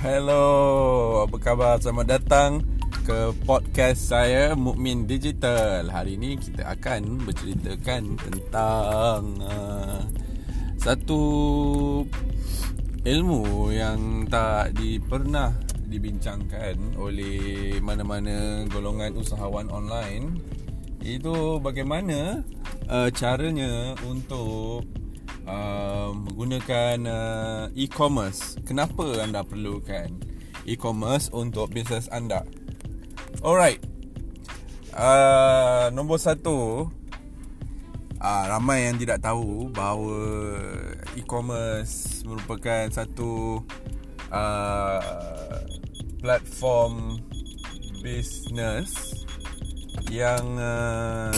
Hello, apa khabar? Selamat datang ke podcast saya Mukmin Digital. Hari ini kita akan berceritakan tentang uh, satu ilmu yang tak di, pernah dibincangkan oleh mana-mana golongan usahawan online. Itu bagaimana uh, caranya untuk menggunakan uh, e-commerce. Kenapa anda perlukan e-commerce untuk bisnes anda? Alright. Uh, nombor satu, uh, ramai yang tidak tahu bahawa e-commerce merupakan satu uh, platform bisnes yang uh,